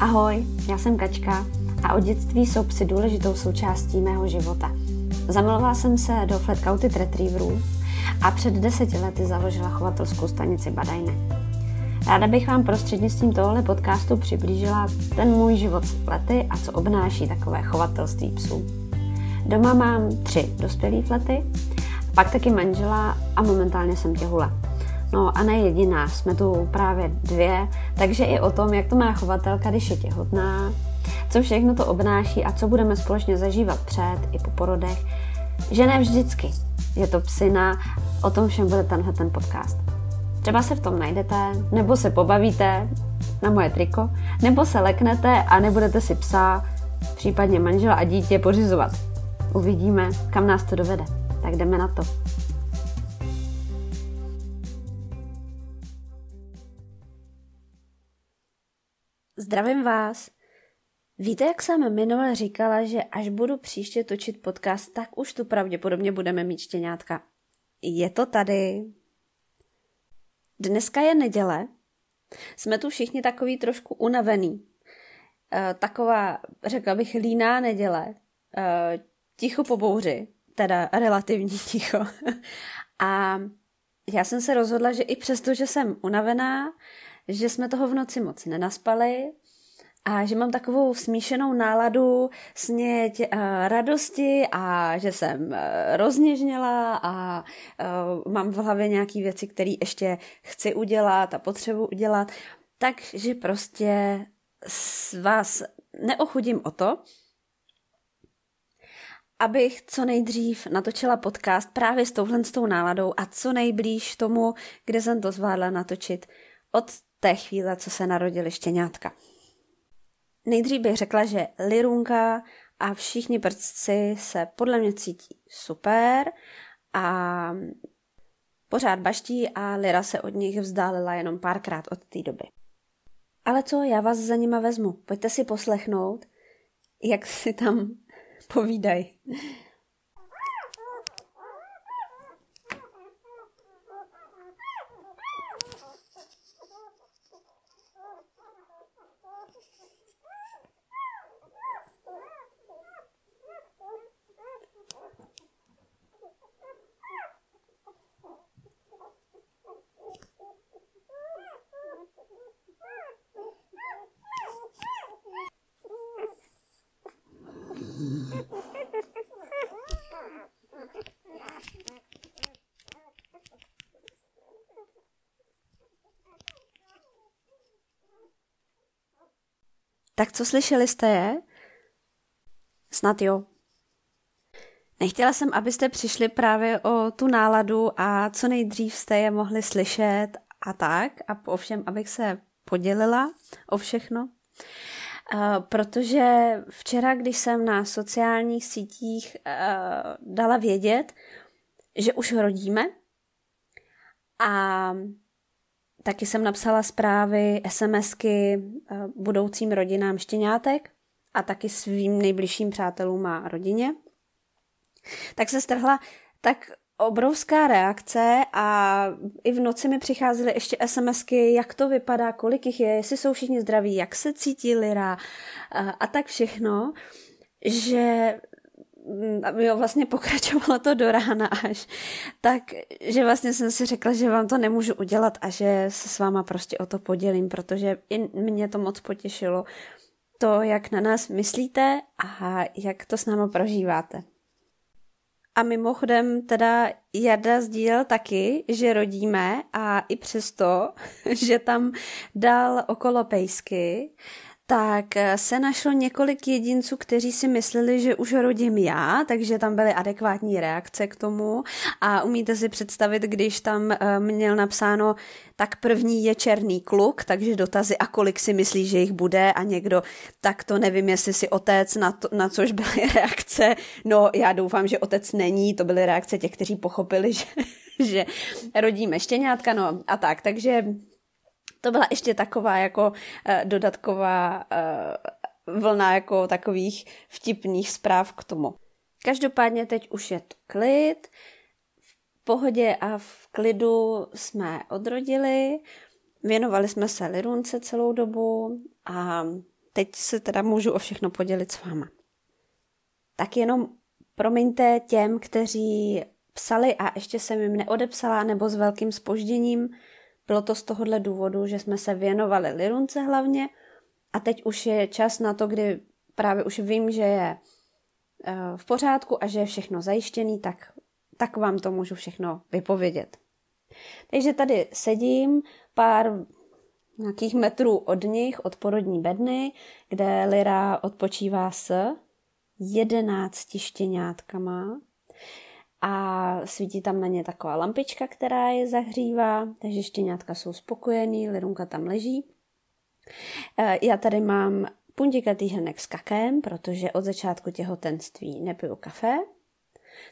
Ahoj, já jsem Kačka a od dětství jsou psy důležitou součástí mého života. Zamilovala jsem se do flatcoated retrieverů a před deseti lety založila chovatelskou stanici Badajne. Ráda bych vám prostřednictvím tohohle podcastu přiblížila ten můj život s flety a co obnáší takové chovatelství psů. Doma mám tři dospělé flety, pak taky manžela a momentálně jsem těhula. No a ne jediná, jsme tu právě dvě, takže i o tom, jak to má chovatelka, když je těhotná, co všechno to obnáší a co budeme společně zažívat před i po porodech, že ne vždycky je to psina, o tom všem bude tenhle ten podcast. Třeba se v tom najdete, nebo se pobavíte na moje triko, nebo se leknete a nebudete si psa, případně manžela a dítě pořizovat. Uvidíme, kam nás to dovede. Tak jdeme na to. Zdravím vás. Víte, jak jsem minule říkala, že až budu příště točit podcast, tak už tu pravděpodobně budeme mít štěňátka. Je to tady. Dneska je neděle. Jsme tu všichni takový trošku unavený. E, taková, řekla bych, líná neděle. E, ticho po bouři. Teda relativní ticho. A já jsem se rozhodla, že i přesto, že jsem unavená, že jsme toho v noci moc nenaspali a že mám takovou smíšenou náladu sněť uh, radosti a že jsem uh, rozněžněla a uh, mám v hlavě nějaké věci, které ještě chci udělat a potřebuji udělat, takže prostě s vás neochudím o to, abych co nejdřív natočila podcast právě s touhle s tou náladou a co nejblíž tomu, kde jsem to zvládla natočit. Od té chvíle, co se narodili štěňátka. Nejdřív bych řekla, že Lirunka a všichni prstci se podle mě cítí super a pořád baští a Lira se od nich vzdálila jenom párkrát od té doby. Ale co, já vás za nima vezmu. Pojďte si poslechnout, jak si tam povídají. Tak co slyšeli jste je? Snad jo. Nechtěla jsem, abyste přišli právě o tu náladu a co nejdřív jste je mohli slyšet a tak. A ovšem, abych se podělila o všechno. Uh, protože včera, když jsem na sociálních sítích uh, dala vědět, že už rodíme a Taky jsem napsala zprávy, SMSky eh, budoucím rodinám štěňátek a taky svým nejbližším přátelům a rodině. Tak se strhla tak obrovská reakce a i v noci mi přicházely ještě SMSky, jak to vypadá, kolik jich je, jestli jsou všichni zdraví, jak se cítí Lira a, a tak všechno, že jo, vlastně pokračovalo to do rána až, tak, že vlastně jsem si řekla, že vám to nemůžu udělat a že se s váma prostě o to podělím, protože i mě to moc potěšilo, to, jak na nás myslíte a jak to s náma prožíváte. A mimochodem teda Jarda sdílel taky, že rodíme a i přesto, že tam dal okolo pejsky, tak eh, se našlo několik jedinců, kteří si mysleli, že už rodím já, takže tam byly adekvátní reakce k tomu. A umíte si představit, když tam eh, měl napsáno, tak první je černý kluk, takže dotazy a kolik si myslí, že jich bude? A někdo, tak to nevím, jestli si otec, na, to, na což byly reakce, no já doufám, že otec není, to byly reakce těch, kteří pochopili, že, že rodíme štěňátka, no a tak, takže to byla ještě taková jako uh, dodatková uh, vlna jako takových vtipných zpráv k tomu. Každopádně teď už je to klid, v pohodě a v klidu jsme odrodili, věnovali jsme se Lirunce celou dobu a teď se teda můžu o všechno podělit s váma. Tak jenom promiňte těm, kteří psali a ještě jsem jim neodepsala nebo s velkým spožděním. Bylo to z tohohle důvodu, že jsme se věnovali Lirunce hlavně a teď už je čas na to, kdy právě už vím, že je eh, v pořádku a že je všechno zajištěný, tak, tak vám to můžu všechno vypovědět. Takže tady sedím pár nějakých metrů od nich, od porodní bedny, kde Lira odpočívá s jedenácti štěňátkama a svítí tam na ně taková lampička, která je zahřívá, takže štěňátka jsou spokojený, Lirunka tam leží. E, já tady mám puntikatý hrnek s kakem, protože od začátku těhotenství nepiju kafe,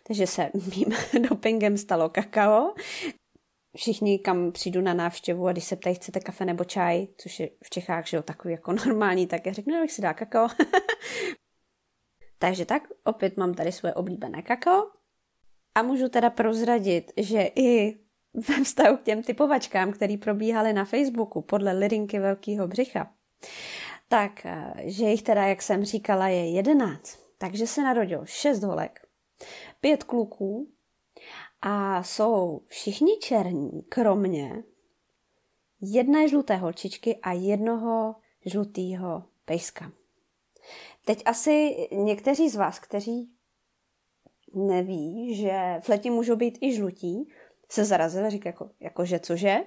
takže se mým dopingem stalo kakao. Všichni, kam přijdu na návštěvu a když se ptají, chcete kafe nebo čaj, což je v Čechách, že jo, takový jako normální, tak já řeknu, abych si dá kakao. Takže tak, opět mám tady svoje oblíbené kakao. A můžu teda prozradit, že i ve vztahu k těm typovačkám, které probíhaly na Facebooku podle Lirinky Velkého břicha, tak, eh, že jich teda, jak jsem říkala, je jedenáct. Takže se narodilo šest holek, pět kluků a jsou všichni černí, kromě jedné žluté holčičky a jednoho žlutého pejska. Teď asi někteří z vás, kteří neví, že fleti můžou být i žlutí, se zarazili, říká jako, jako že cože?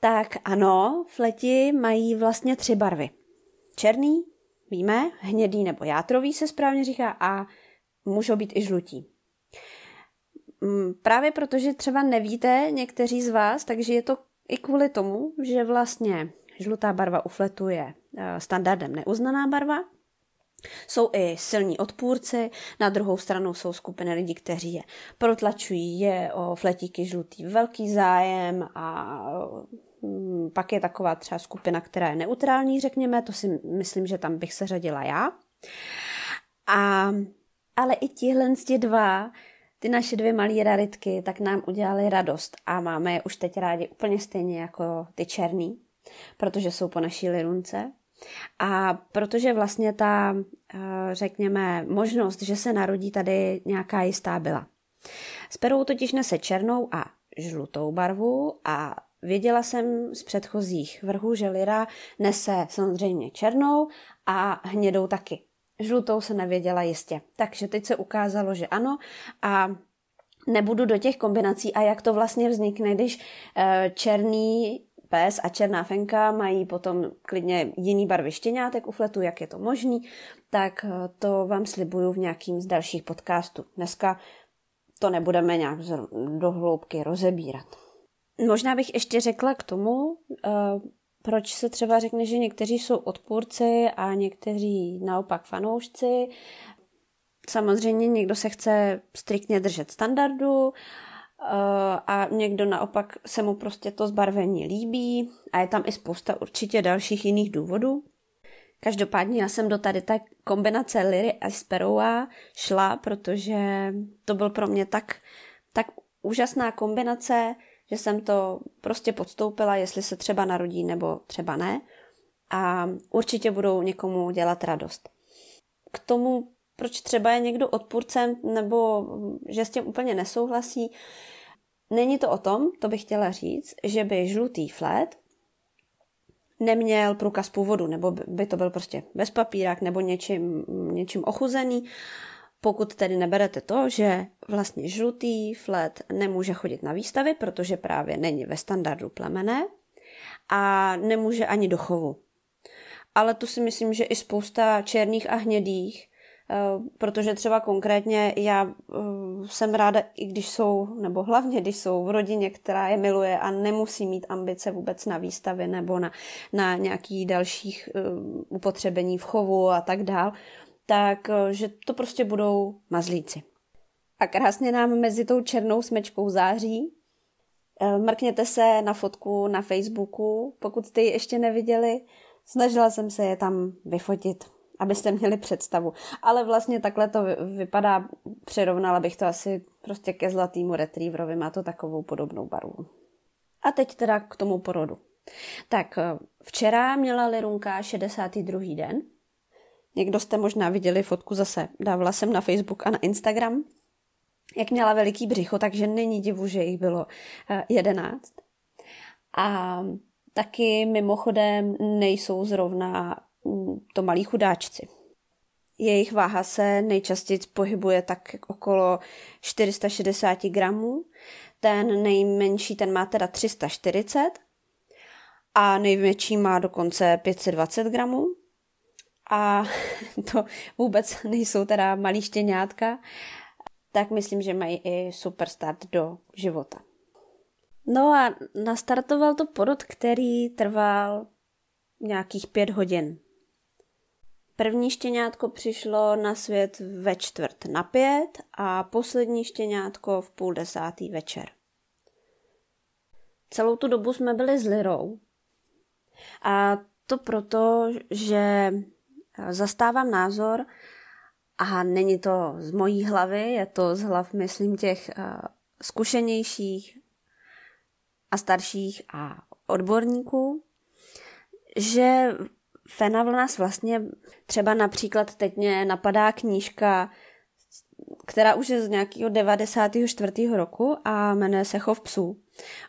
Tak ano, fleti mají vlastně tři barvy. Černý, víme, hnědý nebo játrový se správně říká a můžou být i žlutí. Mm, právě protože třeba nevíte někteří z vás, takže je to i kvůli tomu, že vlastně žlutá barva u fletu je eh, standardem neuznaná barva, jsou i silní odpůrci, na druhou stranu jsou skupiny lidí, kteří je protlačují, je o fletíky žlutý velký zájem a mm, pak je taková třeba skupina, která je neutrální, řekněme, to si myslím, že tam bych se řadila já. A, ale i tihle dva, ty naše dvě malé raritky, tak nám udělali radost a máme je už teď rádi úplně stejně jako ty černý, protože jsou po naší lirunce. A protože vlastně ta, eh, řekněme, možnost, že se narodí tady nějaká jistá byla. S perou totiž nese černou a žlutou barvu a věděla jsem z předchozích vrhů, že Lira nese samozřejmě černou a hnědou taky. Žlutou se nevěděla jistě. Takže teď se ukázalo, že ano a nebudu do těch kombinací a jak to vlastně vznikne, když eh, černý pes a černá fenka mají potom klidně jiný barvy štěňátek u fletu, jak je to možný, tak eh, to vám slibuju v nějakým z dalších podcastů. Dneska to nebudeme nějak do hloubky rozebírat. Možná bych ještě řekla k tomu, eh, proč se třeba řekne, že někteří jsou odpůrci a někteří naopak fanoušci. Samozřejmě někdo se chce striktně držet standardu, a někdo naopak se mu prostě to zbarvení líbí a je tam i spousta určitě dalších jiných důvodů. Každopádně já jsem do tady té kombinace Liry a Sparrowa šla, protože to byl pro mě tak, tak úžasná kombinace, že jsem to prostě podstoupila, jestli se třeba narodí nebo třeba ne. A určitě budou někomu dělat radost. K tomu, proč třeba je někdo odpůrcem nebo že s tím úplně nesouhlasí, Není to o tom, to bych chtěla říct, že by žlutý flet neměl průkaz původu, nebo by to byl prostě bez papírák nebo něčím, něčím ochuzený, pokud tedy neberete to, že vlastně žlutý flet nemůže chodit na výstavy, protože právě není ve standardu plemené a nemůže ani do chovu. Ale tu si myslím, že i spousta černých a hnědých protože třeba konkrétně já eh, jsem ráda, i když jsou, nebo hlavně když jsou v rodině, která je miluje a nemusí mít ambice vůbec na výstavy nebo na, na nějakých dalších eh, upotřebení v chovu a tak dál, tak že to prostě budou mazlíci. A krásně nám mezi tou černou smečkou září. Mrkněte se na fotku na Facebooku, pokud jste ji ještě neviděli. Snažila jsem se je tam vyfotit abyste měli představu. Ale vlastně takhle to vypadá, přirovnala bych to asi prostě ke zlatýmu retrieverovi, má to takovou podobnou barvu. A teď teda k tomu porodu. Tak eh, včera měla Lirunka 62. den. Někdo jste možná viděli fotku zase, dávala jsem na Facebook a na Instagram, jak měla veliký břicho, takže není divu, že jich bylo 11. Eh, a taky mimochodem nejsou zrovna to malí chudáčci. Jejich váha se nejčastěji pohybuje tak okolo 460 gramů. Ten nejmenší, ten má teda 340 a největší má dokonce 520 gramů. A to vůbec nejsou teda malí štěňátka, tak myslím, že mají i super start do života. No a nastartoval to porod, který trval nějakých pět hodin. První štěňátko přišlo na svět ve čtvrt na pět a poslední štěňátko v půl desátý večer. Celou tu dobu jsme byli s Lirou. A to proto, že zastávám názor, a není to z mojí hlavy, je to z hlav, myslím, těch zkušenějších a starších a odborníků, že Fena v nás vlastně třeba například teď mě napadá knížka, která už je z nějakého 94. roku a jmenuje se Chov psů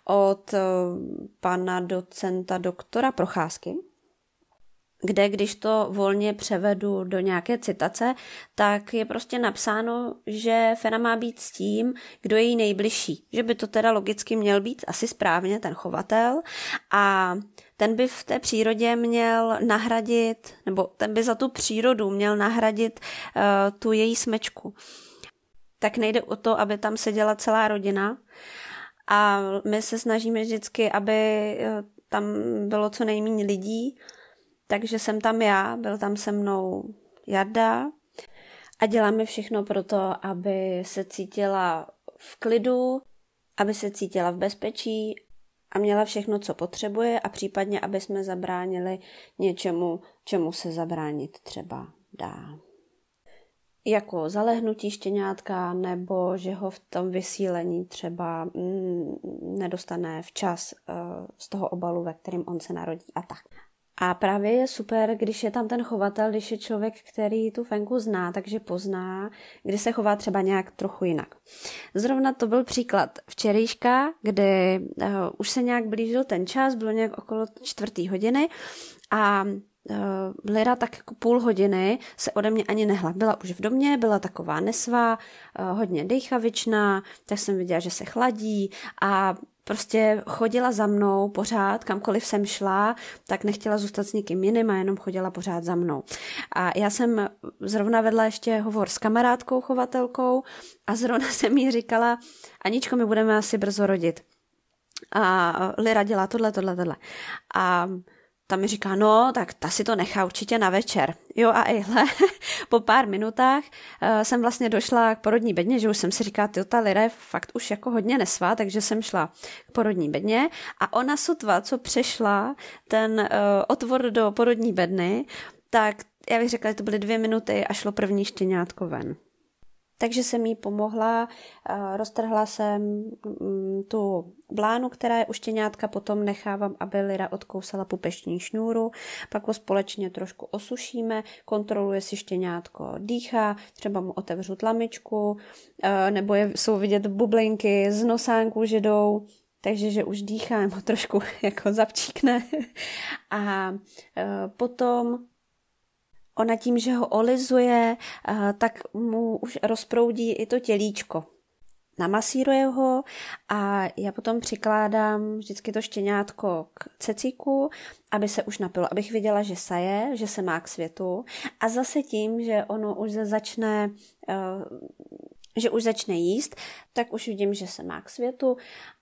od eh, pana docenta doktora Procházky kde když to volně převedu do nějaké citace, tak je prostě napsáno, že Fena má být s tím, kdo je jí nejbližší. Že by to teda logicky měl být asi správně ten chovatel a ten by v té přírodě měl nahradit, nebo ten by za tu přírodu měl nahradit uh, tu její smečku. Tak nejde o to, aby tam seděla celá rodina a my se snažíme vždycky, aby eh, tam bylo co nejméně lidí, takže jsem tam já, byl tam se mnou Jarda a děláme všechno pro to, aby se cítila v klidu, aby se cítila v bezpečí a měla všechno, co potřebuje a případně, aby jsme zabránili něčemu, čemu se zabránit třeba dá. Jako zalehnutí štěňátka nebo že ho v tom vysílení třeba mm, nedostane včas uh, z toho obalu, ve kterém on se narodí a tak. A právě je super, když je tam ten chovatel, když je člověk, který tu fenku zná, takže pozná, kdy se chová třeba nějak trochu jinak. Zrovna to byl příklad včerejška, kdy uh, už se nějak blížil ten čas, bylo nějak okolo čtvrtý hodiny a uh, Lira tak jako půl hodiny se ode mě ani nehla. Byla už v domě, byla taková nesvá, uh, hodně dejchavičná, tak jsem viděla, že se chladí a prostě chodila za mnou pořád, kamkoliv jsem šla, tak nechtěla zůstat s nikým jiným a jenom chodila pořád za mnou. A já jsem zrovna vedla ještě hovor s kamarádkou, chovatelkou a zrovna jsem jí říkala, Aničko, my budeme asi brzo rodit. A Lira dělá tohle, tohle, tohle. A ta mi říká, no, tak ta si to nechá určitě na večer. Jo a ejhle, po pár minutách uh, jsem vlastně došla k porodní bedně, že už jsem si říkala, ty ta Lira je fakt už jako hodně nesvá, takže jsem šla k porodní bedně a ona sotva, co přešla ten uh, otvor do porodní bedny, tak já bych řekla, že to byly dvě minuty a šlo první štěňátko ven. Takže jsem jí pomohla, roztrhla jsem mm, tu blánu, která je u štěňátka, potom nechávám, aby Lira odkousala pupeční šňůru, pak ho společně trošku osušíme, kontroluje si štěňátko dýchá, třeba mu otevřu tlamičku, nebo je, jsou vidět bublinky z nosánku, že jdou, takže že už dýchá, nebo trošku jako zapčíkne. A potom ona tím, že ho olizuje, eh, tak mu už rozproudí i to tělíčko. Namasíruje ho a já potom přikládám vždycky to štěňátko k cecíku, aby se už napilo, abych viděla, že saje, že se má k světu a zase tím, že ono už začne eh, že už začne jíst, tak už vidím, že se má k světu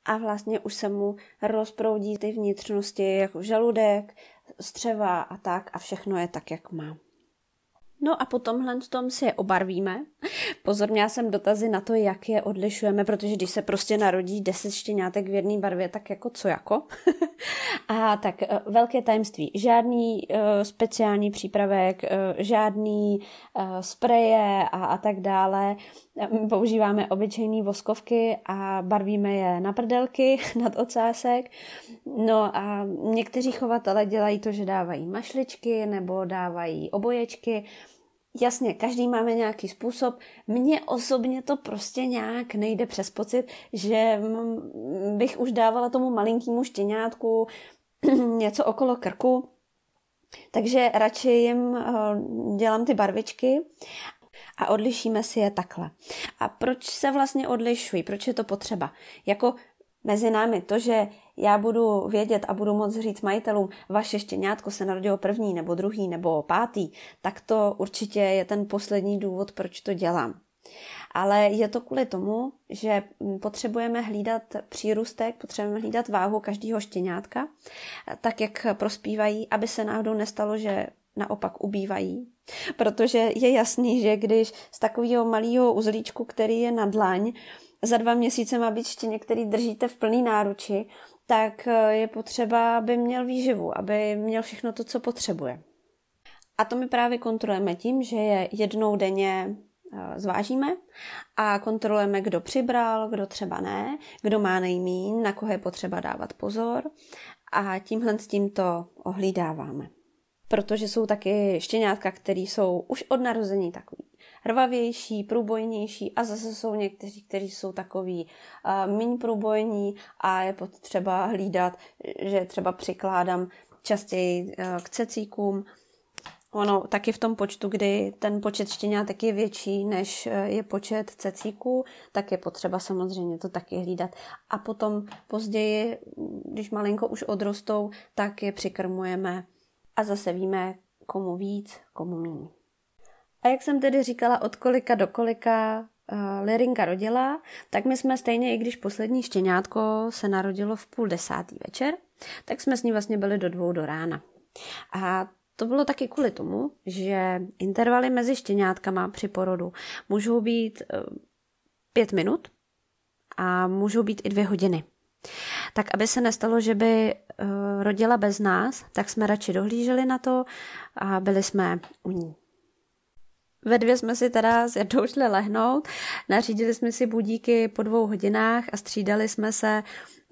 a vlastně už se mu rozproudí ty vnitřnosti, jako žaludek, střeva a tak a všechno je tak, jak má. No a po tomhle tom si je obarvíme. Pozor, měla jsem dotazy na to, jak je odlišujeme, protože když se prostě narodí deset štěňátek v jedné barvě, tak jako co jako. A tak eh, velké tajemství. Žádný uh, speciální přípravek, uh, žádný uh, spreje a, a tak dále. My používáme obyčejné voskovky a barvíme je na prdelky, nad ocásek. No a někteří chovatele dělají to, že dávají mašličky nebo dávají oboječky. Jasně, každý máme nějaký způsob. Mně osobně to prostě nějak nejde přes pocit, že bych už dávala tomu malinkému štěňátku něco okolo krku, takže radši jim eh, dělám ty barvičky a odlišíme si je takhle. A proč se vlastně odlišují? Proč je to potřeba? Jako mezi námi to, že já budu vědět a budu moct říct majitelům, vaše štěňátko se narodilo první nebo druhý nebo pátý, tak to určitě je ten poslední důvod, proč to dělám. Ale je to kvůli tomu, že potřebujeme hlídat přírůstek, potřebujeme hlídat váhu každého štěňátka, tak jak prospívají, aby se náhodou nestalo, že naopak ubývají. Protože je jasný, že když z takového malého uzlíčku, který je na dlaň, za dva měsíce má být štěně, který držíte v plný náruči, tak eh, je potřeba, aby měl výživu, aby měl všechno to, co potřebuje. A to my právě kontrolujeme tím, že je jednou denně eh, zvážíme a kontrolujeme, kdo přibral, kdo třeba ne, kdo má nejmín, na koho je potřeba dávat pozor a tímhle s tím to ohlídáváme. Protože jsou taky štěňátka, které jsou už od narození takový hrvavější, průbojnější a zase jsou někteří, kteří jsou takový uh, méně průbojní a je potřeba hlídat, že třeba přikládám častěji uh, k cecíkům. Ono taky v tom počtu, kdy ten počet štěňátek je větší, než je počet cecíků, tak je potřeba samozřejmě to taky hlídat. A potom později, když malinko už odrostou, tak je přikrmujeme a zase víme, komu víc, komu méně. A jak jsem tedy říkala, od kolika do kolika uh, Lirinka rodila, tak my jsme stejně, i když poslední štěňátko se narodilo v půl desátý večer, tak jsme s ní vlastně byli do dvou do rána. A to bylo taky kvůli tomu, že intervaly mezi štěňátkama při porodu můžou být uh, pět minut a můžou být i dvě hodiny. Tak aby se nestalo, že by uh, rodila bez nás, tak jsme radši dohlíželi na to a byli jsme u ní. Ve dvě jsme si teda s Jardou šli lehnout, nařídili jsme si budíky po dvou hodinách a střídali jsme se,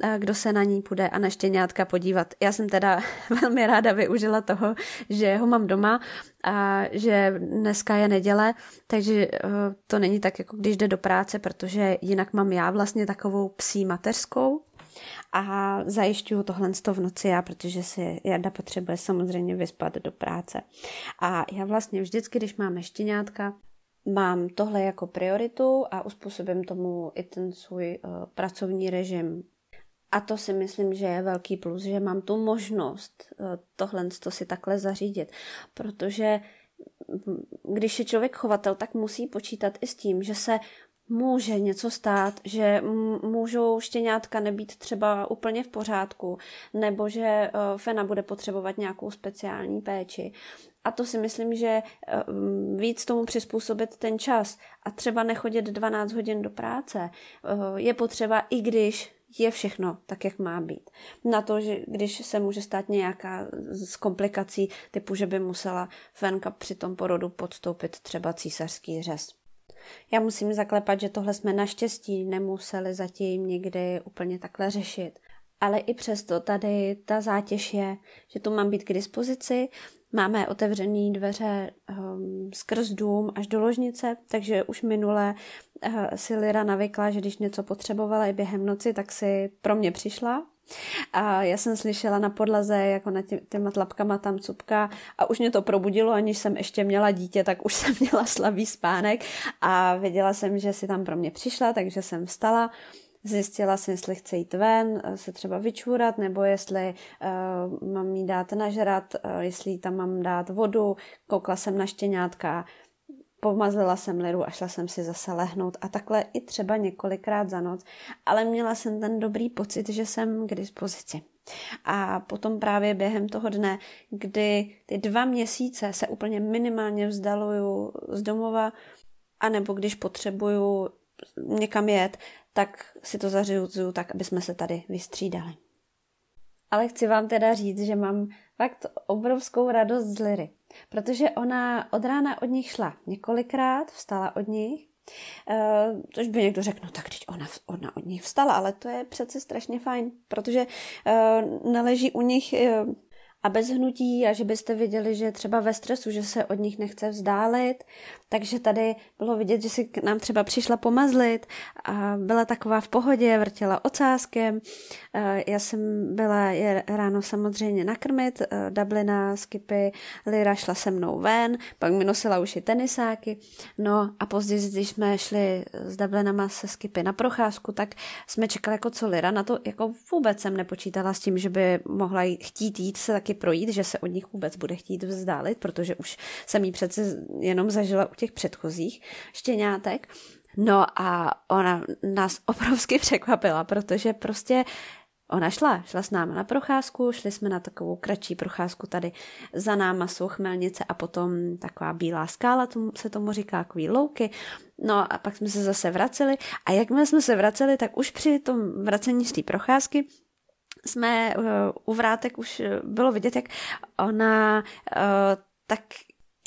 eh, kdo se na ní půjde a na štěňátka podívat. Já jsem teda velmi ráda využila toho, že ho mám doma a že dneska je neděle, takže eh, to není tak, jako když jde do práce, protože jinak mám já vlastně takovou psí mateřskou, a zajišťuju tohle v noci já, protože si Jarda potřebuje samozřejmě vyspat do práce. A já vlastně vždycky, když máme štěňátka, mám tohle jako prioritu a uspůsobím tomu i ten svůj uh, pracovní režim. A to si myslím, že je velký plus, že mám tu možnost uh, tohle to si takhle zařídit, protože hm, když je člověk chovatel, tak musí počítat i s tím, že se může něco stát, že můžou štěňátka nebýt třeba úplně v pořádku, nebo že eh, Fena bude potřebovat nějakou speciální péči. A to si myslím, že eh, víc tomu přizpůsobit ten čas a třeba nechodit 12 hodin do práce eh, je potřeba, i když je všechno tak, jak má být. Na to, že když se může stát nějaká z komplikací, typu, že by musela Fenka při tom porodu podstoupit třeba císařský řez. Já musím zaklepat, že tohle jsme naštěstí nemuseli zatím někdy úplně takhle řešit. Ale i přesto tady ta zátěž je, že tu mám být k dispozici, máme otevřené dveře um, skrz dům až do ložnice, takže už minule uh, si Lira navykla, že když něco potřebovala i během noci, tak si pro mě přišla a já jsem slyšela na podlaze, jako na tě, těma tlapkama tam cupka a už mě to probudilo, aniž jsem ještě měla dítě, tak už jsem měla slabý spánek a věděla jsem, že si tam pro mě přišla, takže jsem vstala. Zjistila jsem, jestli chce jít ven, se třeba vyčůrat, nebo jestli uh, mám jí dát nažrat, uh, jestli tam mám dát vodu. Koukla jsem na štěňátka, pomazlila jsem liru a šla jsem si zase lehnout a takhle i třeba několikrát za noc, ale měla jsem ten dobrý pocit, že jsem k dispozici. A potom právě během toho dne, kdy ty dva měsíce se úplně minimálně vzdaluju z domova, anebo když potřebuju někam jet, tak si to zařizuju tak, aby jsme se tady vystřídali. Ale chci vám teda říct, že mám fakt obrovskou radost z Liry, protože ona od rána od nich šla několikrát, vstala od nich, Uh, což by někdo řekl, no tak teď ona, ona od nich vstala, ale to je přece strašně fajn, protože uh, neleží u nich uh, a bez hnutí a že byste viděli, že třeba ve stresu, že se od nich nechce vzdálit, takže tady bylo vidět, že si k nám třeba přišla pomazlit a byla taková v pohodě, vrtěla ocáskem. Eh, já jsem byla je ráno samozřejmě nakrmit, eh, Dublina, Skipy, Lira šla se mnou ven, pak mi nosila už i tenisáky. No a později, když jsme šli s Dublinama se Skipy na procházku, tak jsme čekali jako co Lira. Na to jako vůbec jsem nepočítala s tím, že by mohla chtít jít se taky projít, že se od nich vůbec bude chtít vzdálit, protože už jsem jí přece jenom zažila u těch předchozích štěňátek. No a ona nás obrovsky překvapila, protože prostě Ona šla, šla s náma na procházku, šli jsme na takovou kratší procházku tady za náma jsou chmelnice a potom taková bílá skála, tomu se tomu říká, takový louky. No a pak jsme se zase vraceli a jakmile jsme se vraceli, tak už při tom vracení z té procházky jsme uh, u vrátek už bylo vidět, jak ona uh, tak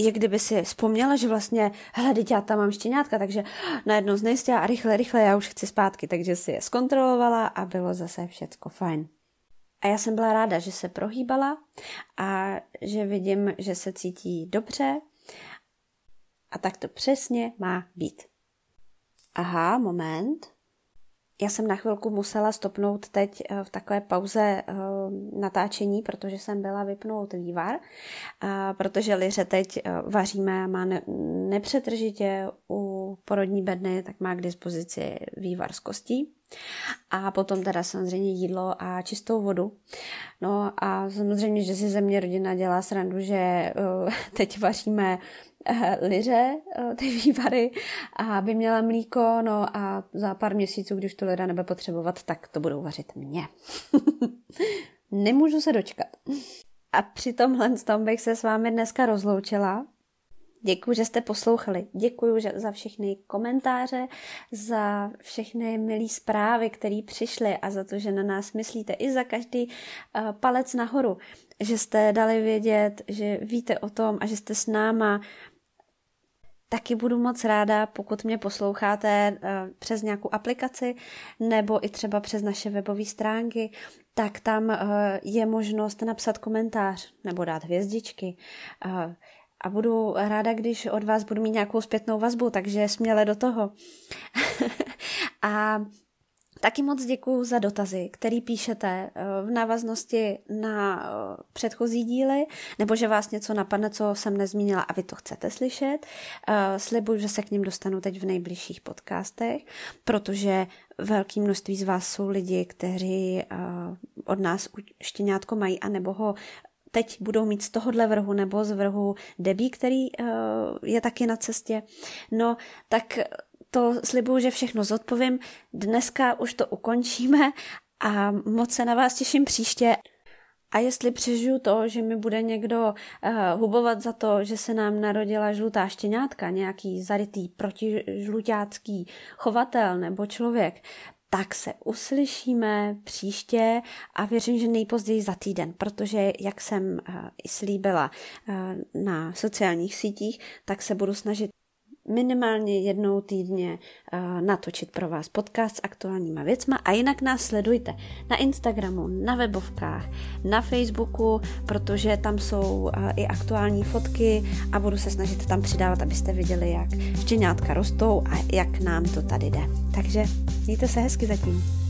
jak kdyby si vzpomněla, že vlastně, hele, teď já tam mám štěňátka, takže najednou znejistila a rychle, rychle, já už chci zpátky, takže si je zkontrolovala a bylo zase všecko fajn. A já jsem byla ráda, že se prohýbala a že vidím, že se cítí dobře a tak to přesně má být. Aha, moment já jsem na chvilku musela stopnout teď eh, v takové pauze eh, natáčení, protože jsem byla vypnout vývar, protože liře teď eh, vaříme, má nepřetržitě u porodní bedny, tak má k dispozici vývar z kostí. A potom teda samozřejmě jídlo a čistou vodu. No a samozřejmě, že si ze mě rodina dělá srandu, že teď vaříme Eh, liře, eh, ty vývary a aby měla mlíko, no a za pár měsíců, když to lida nebude potřebovat, tak to budou vařit mě. Nemůžu se dočkat. A při tomhle tom bych se s vámi dneska rozloučila. Děkuji, že jste poslouchali. Děkuji za všechny komentáře, za všechny milé zprávy, které přišly a za to, že na nás myslíte. I za každý uh, palec nahoru, že jste dali vědět, že víte o tom a že jste s náma taky budu moc ráda, pokud mě posloucháte eh, přes nějakou aplikaci nebo i třeba přes naše webové stránky, tak tam eh, je možnost napsat komentář nebo dát hvězdičky. Eh, a budu ráda, když od vás budu mít nějakou zpětnou vazbu, takže směle do toho. a Taky moc děkuji za dotazy, který píšete eh, v návaznosti na eh, předchozí díly, nebo že vás něco napadne, co jsem nezmínila a vy to chcete slyšet. Eh, slibuju, že se k ním dostanu teď v nejbližších podcastech, protože velké množství z vás jsou lidi, kteří od nás štěňátko mají a nebo ho teď budou mít z tohohle vrhu nebo z vrhu debí, který je taky na cestě. No, tak to slibuju, že všechno zodpovím. Dneska už to ukončíme a moc se na vás těším příště. A jestli přežiju to, že mi bude někdo uh, hubovat za to, že se nám narodila žlutá štěňátka, nějaký zarytý protižlutácký chovatel nebo člověk, tak se uslyšíme příště a věřím, že nejpozději za týden, protože jak jsem uh, i slíbila uh, na sociálních sítích, tak se budu snažit minimálně jednou týdně uh, natočit pro vás podcast s aktuálníma věcma a jinak nás sledujte na Instagramu, na webovkách, na Facebooku, protože tam jsou uh, i aktuální fotky a budu se snažit tam přidávat, abyste viděli, jak štěňátka rostou a jak nám to tady jde. Takže mějte se hezky zatím.